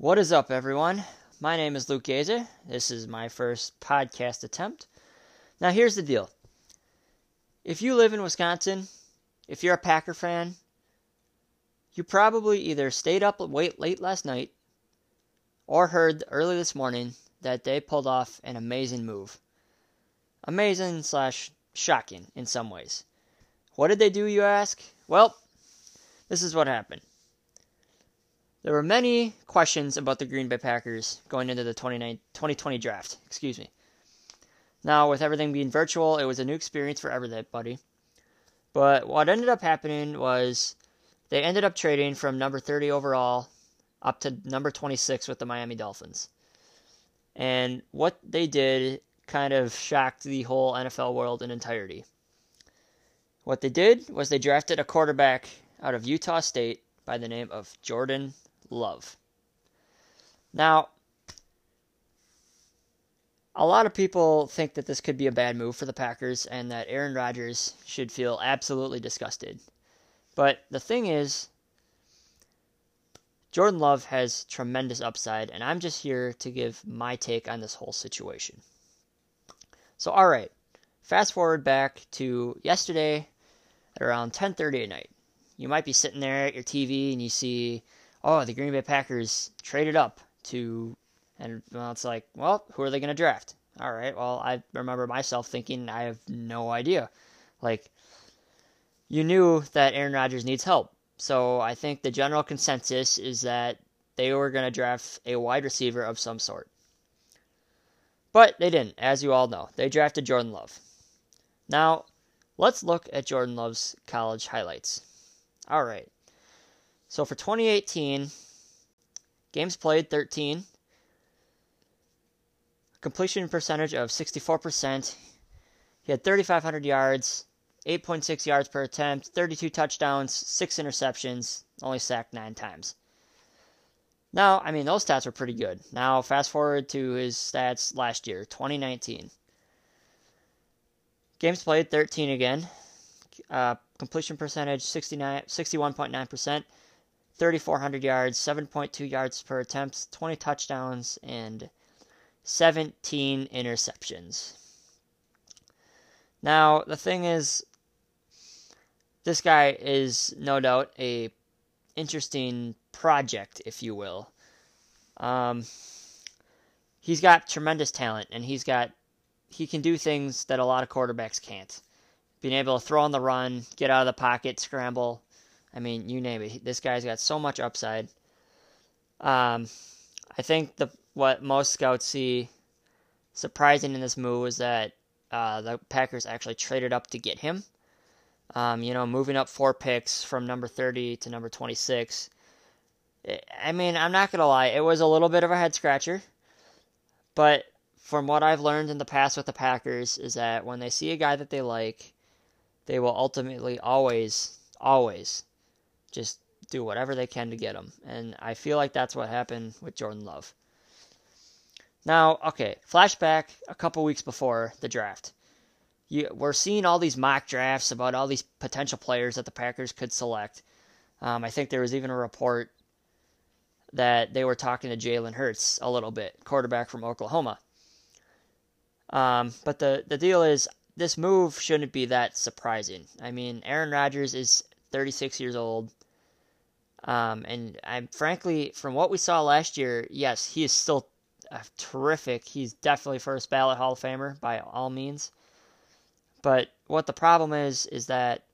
What is up, everyone? My name is Luke Gazer. This is my first podcast attempt. Now, here's the deal. If you live in Wisconsin, if you're a Packer fan, you probably either stayed up late, late last night or heard early this morning that they pulled off an amazing move. Amazing slash shocking in some ways. What did they do, you ask? Well, this is what happened. There were many questions about the Green Bay Packers going into the 2020 draft. Excuse me. Now, with everything being virtual, it was a new experience for everybody. But what ended up happening was they ended up trading from number 30 overall up to number 26 with the Miami Dolphins. And what they did kind of shocked the whole NFL world in entirety. What they did was they drafted a quarterback out of Utah State by the name of Jordan Love. Now, a lot of people think that this could be a bad move for the Packers and that Aaron Rodgers should feel absolutely disgusted. But the thing is, Jordan Love has tremendous upside, and I'm just here to give my take on this whole situation. So, all right, fast forward back to yesterday at around 10:30 at night. You might be sitting there at your TV and you see, oh, the Green Bay Packers traded up to, and well, it's like, well, who are they going to draft? All right, well, I remember myself thinking, I have no idea. Like, you knew that Aaron Rodgers needs help. So I think the general consensus is that they were going to draft a wide receiver of some sort. But they didn't, as you all know. They drafted Jordan Love. Now, let's look at Jordan Love's college highlights. All right. So for 2018, games played 13, completion percentage of 64%. He had 3,500 yards, 8.6 yards per attempt, 32 touchdowns, 6 interceptions, only sacked 9 times. Now, I mean, those stats were pretty good. Now, fast forward to his stats last year, 2019. Games played, 13 again. Uh, completion percentage, 69, 61.9%. 3,400 yards, 7.2 yards per attempt, 20 touchdowns, and 17 interceptions. Now, the thing is, this guy is no doubt a interesting project, if you will. Um, he's got tremendous talent, and he's got he can do things that a lot of quarterbacks can't. Being able to throw on the run, get out of the pocket, scramble. I mean, you name it. This guy's got so much upside. Um, I think the what most scouts see surprising in this move is that uh, the Packers actually traded up to get him. Um, you know, moving up four picks from number 30 to number 26. I mean, I'm not going to lie, it was a little bit of a head scratcher. But from what I've learned in the past with the Packers, is that when they see a guy that they like, they will ultimately always, always just do whatever they can to get him. And I feel like that's what happened with Jordan Love. Now, okay, flashback a couple weeks before the draft. You, we're seeing all these mock drafts about all these potential players that the Packers could select. Um, I think there was even a report that they were talking to Jalen Hurts a little bit, quarterback from Oklahoma. Um, but the, the deal is, this move shouldn't be that surprising. I mean, Aaron Rodgers is 36 years old. Um, and I'm frankly, from what we saw last year, yes, he is still terrific. He's definitely first ballot Hall of Famer by all means. But what the problem is is that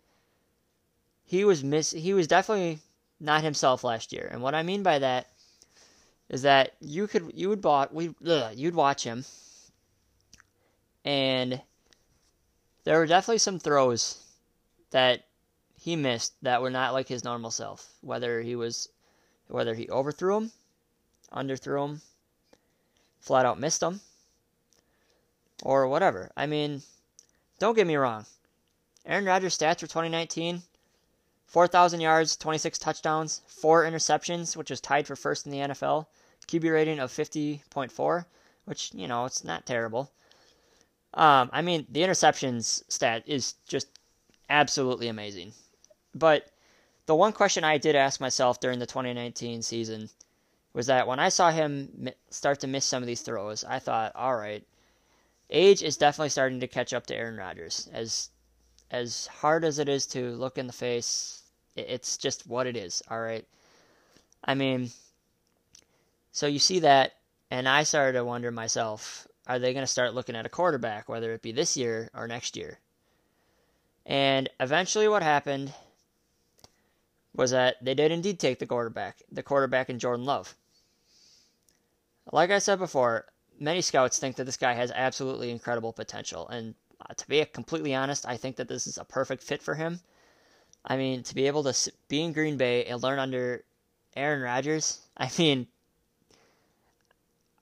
he was miss he was definitely not himself last year. And what I mean by that is that you could you would bought we ugh, you'd watch him and there were definitely some throws that he missed that were not like his normal self. Whether he was whether he overthrew him, underthrew him, flat out missed him, or whatever. I mean, don't get me wrong. Aaron Rodgers' stats for 2019 4,000 yards, 26 touchdowns, 4 interceptions, which is tied for first in the NFL. QB rating of 50.4, which, you know, it's not terrible. Um, I mean, the interceptions stat is just absolutely amazing. But the one question I did ask myself during the 2019 season was that when I saw him start to miss some of these throws, I thought, all right, age is definitely starting to catch up to Aaron Rodgers. As as hard as it is to look in the face, it's just what it is. All right. I mean, so you see that, and I started to wonder myself, are they going to start looking at a quarterback, whether it be this year or next year? And eventually, what happened was that they did indeed take the quarterback, the quarterback in Jordan Love. Like I said before, many scouts think that this guy has absolutely incredible potential, and uh, to be completely honest, I think that this is a perfect fit for him. I mean, to be able to be in Green Bay and learn under Aaron Rodgers, I mean,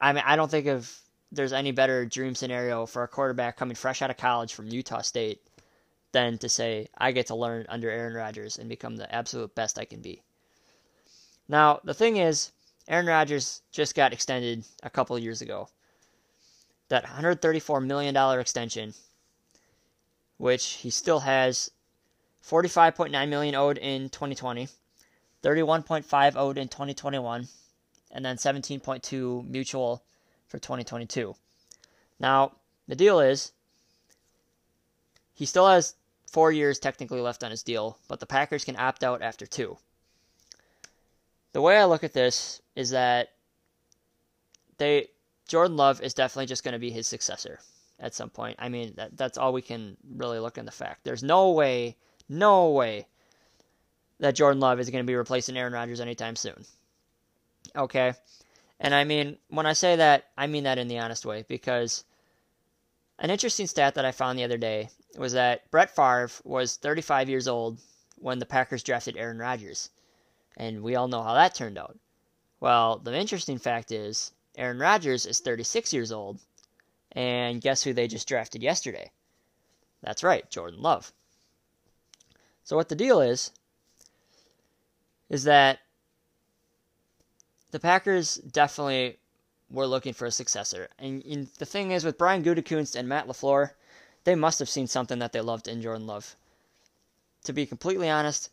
I mean, I don't think of there's any better dream scenario for a quarterback coming fresh out of college from Utah State than to say I get to learn under Aaron Rodgers and become the absolute best I can be. Now, the thing is, Aaron Rodgers just got extended a couple years ago. That $134 million extension, which he still has 45.9 million owed in 2020, 31.5 owed in 2021, and then 17.2 mutual for 2022. Now, the deal is he still has 4 years technically left on his deal, but the Packers can opt out after 2. The way I look at this is that they Jordan Love is definitely just going to be his successor at some point. I mean, that, that's all we can really look in the fact. There's no way no way that Jordan Love is going to be replacing Aaron Rodgers anytime soon. Okay? And I mean, when I say that, I mean that in the honest way because an interesting stat that I found the other day was that Brett Favre was 35 years old when the Packers drafted Aaron Rodgers. And we all know how that turned out. Well, the interesting fact is Aaron Rodgers is 36 years old. And guess who they just drafted yesterday? That's right, Jordan Love. So what the deal is is that the Packers definitely were looking for a successor. And, and the thing is with Brian Gutekunst and Matt LaFleur, they must have seen something that they loved in Jordan Love. To be completely honest,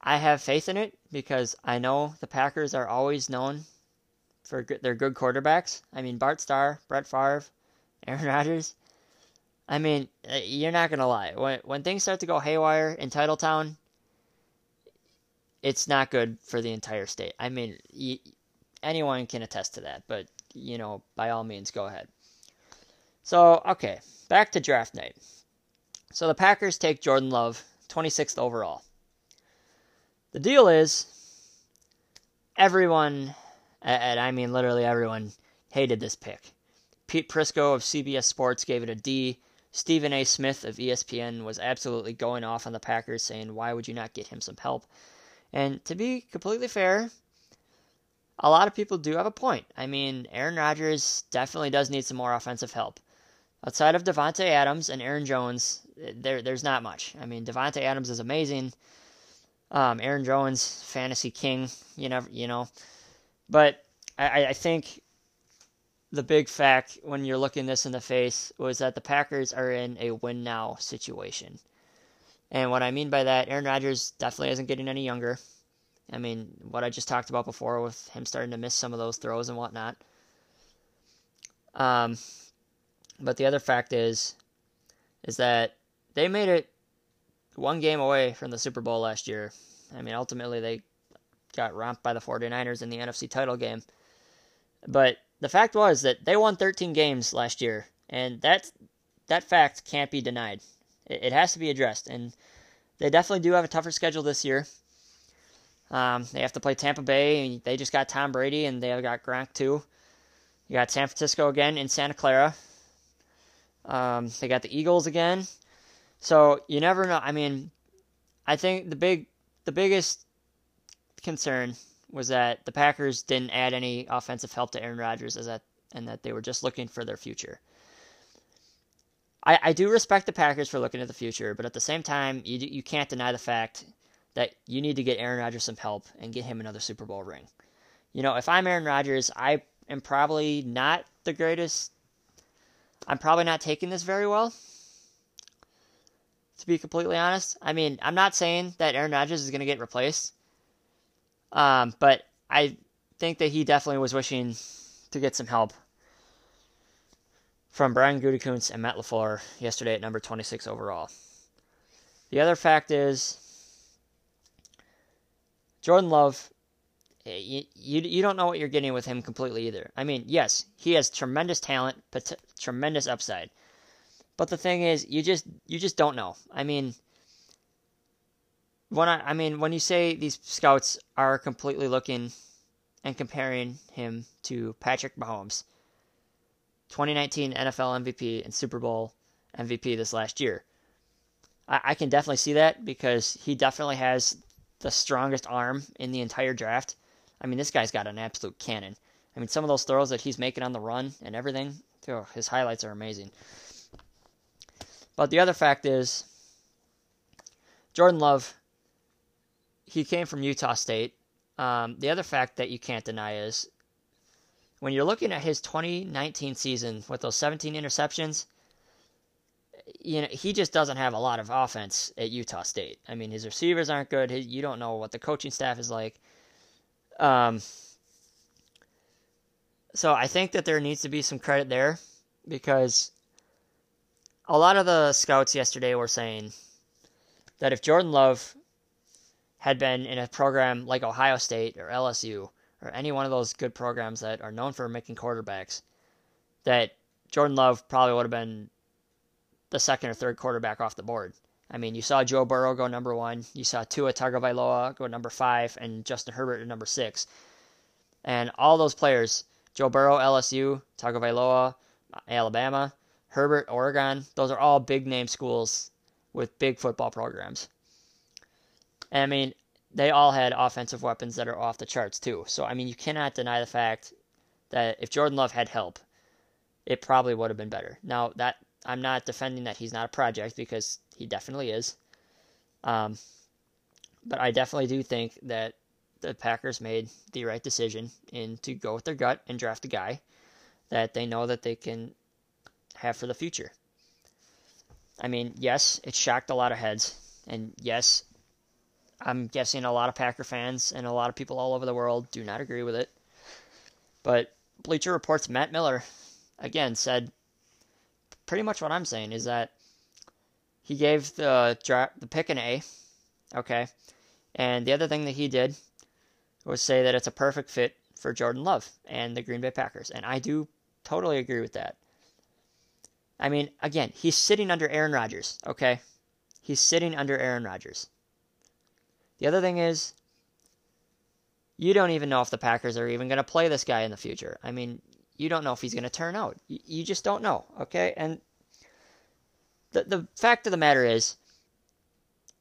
I have faith in it because I know the Packers are always known for their good quarterbacks. I mean, Bart Starr, Brett Favre, Aaron Rodgers. I mean, uh, you're not gonna lie. When when things start to go haywire in Titletown, it's not good for the entire state. I mean, anyone can attest to that. But you know, by all means, go ahead. So okay, back to draft night. So the Packers take Jordan Love, 26th overall. The deal is, everyone, and I mean literally everyone, hated this pick. Pete Prisco of CBS Sports gave it a D. Stephen A. Smith of ESPN was absolutely going off on the Packers, saying, Why would you not get him some help? And to be completely fair, a lot of people do have a point. I mean, Aaron Rodgers definitely does need some more offensive help. Outside of Davante Adams and Aaron Jones, there there's not much. I mean, Davante Adams is amazing. Um, Aaron Jones, fantasy king. You never, you know, but I, I think the big fact when you're looking this in the face was that the Packers are in a win now situation. And what I mean by that, Aaron Rodgers definitely isn't getting any younger. I mean, what I just talked about before with him starting to miss some of those throws and whatnot. Um, but the other fact is, is that they made it one game away from the Super Bowl last year. I mean, ultimately they got romped by the 49ers in the NFC title game. But the fact was that they won 13 games last year, and that that fact can't be denied. It, it has to be addressed, and they definitely do have a tougher schedule this year. Um, they have to play Tampa Bay. and They just got Tom Brady, and they have got Gronk too. You got San Francisco again in Santa Clara. Um, they got the Eagles again. So you never know. I mean, I think the big, the biggest concern was that the Packers didn't add any offensive help to Aaron Rodgers as that and that they were just looking for their future. I, I do respect the Packers for looking at the future, but at the same time, you you can't deny the fact that you need to get Aaron Rodgers some help and get him another Super Bowl ring. You know, if I'm Aaron Rodgers, I am probably not the greatest. I'm probably not taking this very well. To be completely honest, I mean, I'm not saying that Aaron Rodgers is going to get replaced. Um, but I think that he definitely was wishing to get some help from Brian Gutekunst and Matt LaFleur yesterday at number 26 overall. The other fact is Jordan Love, you, you, don't know what you're getting with him completely either. I mean, yes, he has tremendous talent, tremendous upside. But the thing is, you just you just don't know. I mean, when I, I mean when you say these scouts are completely looking and comparing him to Patrick Mahomes, 2019 NFL MVP and Super Bowl MVP this last year. I, I can definitely see that because he definitely has the strongest arm in the entire draft. I mean, this guy's got an absolute cannon. I mean, some of those throws that he's making on the run and everything, oh, his highlights are amazing. But the other fact is, Jordan Love, he came from Utah State. Um, the other fact that you can't deny is when you're looking at his 2019 season with those 17 interceptions, you know he just doesn't have a lot of offense at Utah State. I mean, his receivers aren't good. You don't know what the coaching staff is like. Um, so I think that there needs to be some credit there because a lot of the scouts yesterday were saying that if Jordan Love had been in a program like Ohio State or LSU or any one of those good programs that are known for making quarterbacks, that Jordan Love probably would have been the second or third quarterback off the board. I mean, you saw Joe Burrow go number one, you saw Tua Tagovailoa go number five, and Justin Herbert at number six. And all those players, Joe Burrow, LSU, Tagovailoa, Alabama, Herbert, Oregon, those are all big name schools with big football programs. And I mean, they all had offensive weapons that are off the charts too. So I mean, you cannot deny the fact that if Jordan Love had help, it probably would have been better. Now that I'm not defending that he's not a project because he definitely is. Um, but I definitely do think that the Packers made the right decision in to go with their gut and draft a guy that they know that they can have for the future. I mean, yes, it shocked a lot of heads, and yes, I'm guessing a lot of Packer fans and a lot of people all over the world do not agree with it. But Bleacher Report's Matt Miller again said pretty much what I'm saying is that he gave the draft the pick an A, okay, and the other thing that he did was say that it's a perfect fit for Jordan Love and the Green Bay Packers, and I do totally agree with that. I mean, again, he's sitting under Aaron Rodgers, okay? He's sitting under Aaron Rodgers. The other thing is, you don't even know if the Packers are even going to play this guy in the future. I mean, you don't know if he's going to turn out. You, you just don't know, okay? And the the fact of the matter is,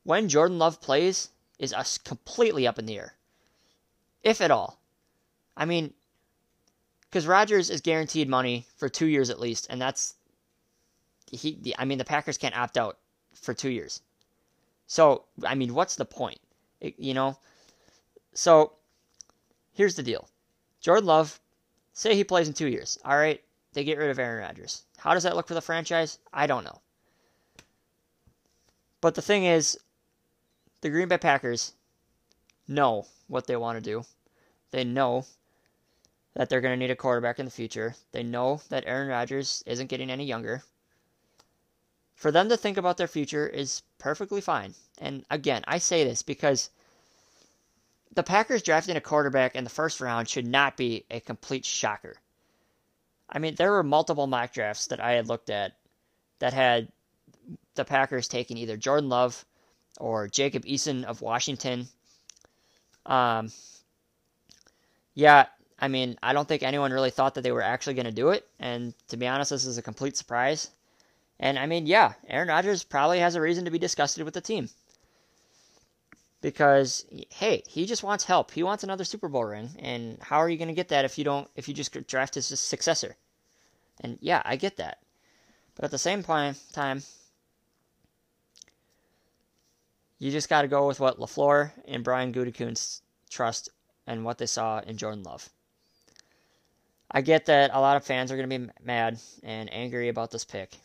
when Jordan Love plays is us completely up in the air, if at all. I mean, because Rodgers is guaranteed money for two years at least, and that's he. The, I mean, the Packers can't opt out for two years. So I mean, what's the point? It, you know. So here's the deal: Jordan Love Say he plays in two years. All right, they get rid of Aaron Rodgers. How does that look for the franchise? I don't know. But the thing is, the Green Bay Packers know what they want to do. They know that they're going to need a quarterback in the future. They know that Aaron Rodgers isn't getting any younger. For them to think about their future is perfectly fine. And again, I say this because the Packers drafting a quarterback in the first round should not be a complete shocker. I mean, there were multiple mock drafts that I had looked at that had the Packers taking either Jordan Love or Jacob Eason of Washington. Um, yeah, I mean, I don't think anyone really thought that they were actually going to do it. And to be honest, this is a complete surprise. And I mean, yeah, Aaron Rodgers probably has a reason to be disgusted with the team because hey, he just wants help. He wants another Super Bowl ring, and how are you going to get that if you don't if you just draft his successor? And yeah, I get that, but at the same time, time you just got to go with what LaFleur and Brian Gutekunst trust and what they saw in Jordan Love. I get that a lot of fans are going to be mad and angry about this pick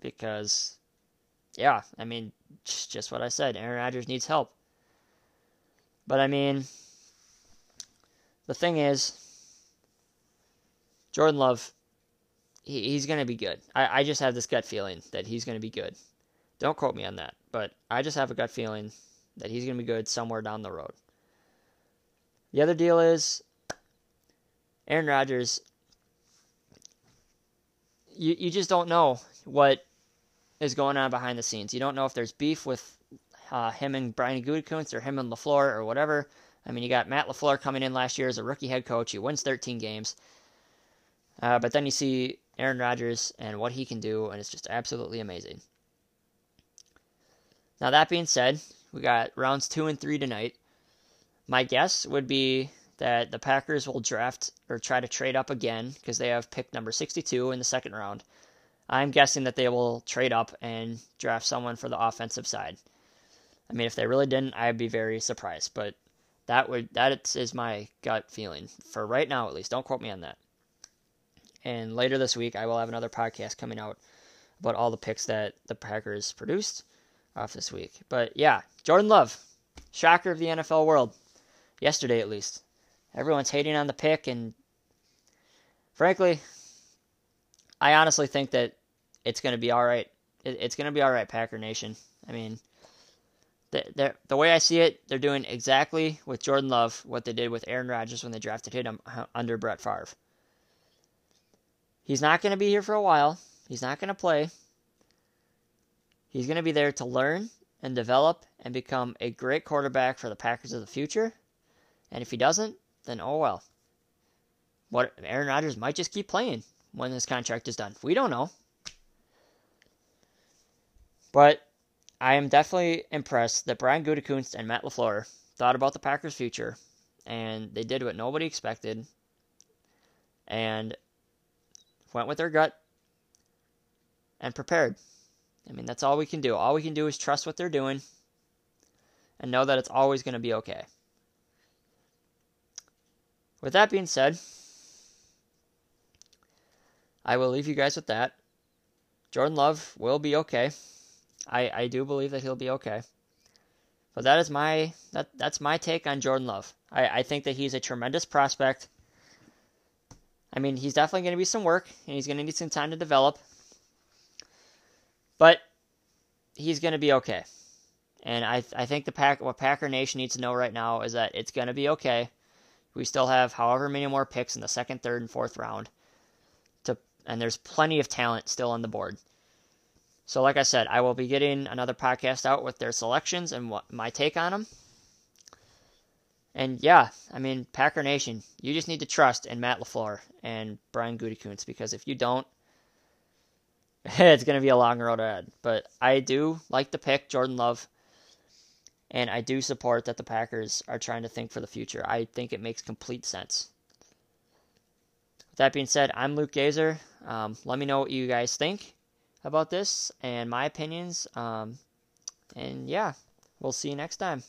because, yeah, I mean, just what I said. Aaron Rodgers needs help. But I mean, the thing is, Jordan Love, he, he's going to be good. I, I just have this gut feeling that he's going to be good. Don't quote me on that, but I just have a gut feeling that he's going to be good somewhere down the road. The other deal is Aaron Rodgers. You, you just don't know what is going on behind the scenes. You don't know if there's beef with uh, him and Brian Gutekunst or him and LaFleur or whatever. I mean, you got Matt LaFleur coming in last year as a rookie head coach. He wins 13 games. Uh, but then you see Aaron Rodgers and what he can do, and it's just absolutely amazing. Now, that being said, we got rounds two and three tonight. My guess would be that the Packers will draft or try to trade up again because they have pick number 62 in the second round. I'm guessing that they will trade up and draft someone for the offensive side. I mean, if they really didn't, I'd be very surprised. But that would that is my gut feeling for right now, at least. Don't quote me on that. And later this week, I will have another podcast coming out about all the picks that the Packers produced off this week. But yeah, Jordan Love, shocker of the NFL world, yesterday at least. Everyone's hating on the pick, and frankly, I honestly think that it's going to be all right. It's going to be all right, Packer Nation. I mean, the, the way I see it, they're doing exactly with Jordan Love what they did with Aaron Rodgers when they drafted him under Brett Favre. He's not going to be here for a while. He's not going to play. He's going to be there to learn and develop and become a great quarterback for the Packers of the future. And if he doesn't, then oh well. What Aaron Rodgers might just keep playing when this contract is done. We don't know. But I am definitely impressed that Brian Gutekunst and Matt LaFleur thought about the Packers' future, and they did what nobody expected, and went with their gut and prepared. I mean, that's all we can do. All we can do is trust what they're doing and know that it's always going to be okay. With that being said, I will leave you guys with that. Jordan Love will be okay. I, I do believe that he'll be okay. But that is my that that's my take on Jordan Love. I, I think that he's a tremendous prospect. I mean, he's definitely going to be some work, and he's going to need some time to develop. But he's going to be okay. And I I think the pack what Packer Nation needs to know right now is that it's going to be okay. We still have however many more picks in the second, third, and fourth round. To and there's plenty of talent still on the board. So, like I said, I will be getting another podcast out with their selections and what my take on them. And yeah, I mean, Packer Nation, you just need to trust in Matt LaFleur and Brian Gutekunst because if you don't, it's going to be a long road ahead. But I do like the pick, Jordan Love, and I do support that the Packers are trying to think for the future. I think it makes complete sense. With that being said, I'm Luke Gazer. Um, let me know what you guys think about this and my opinions. Um, and yeah, we'll see you next time.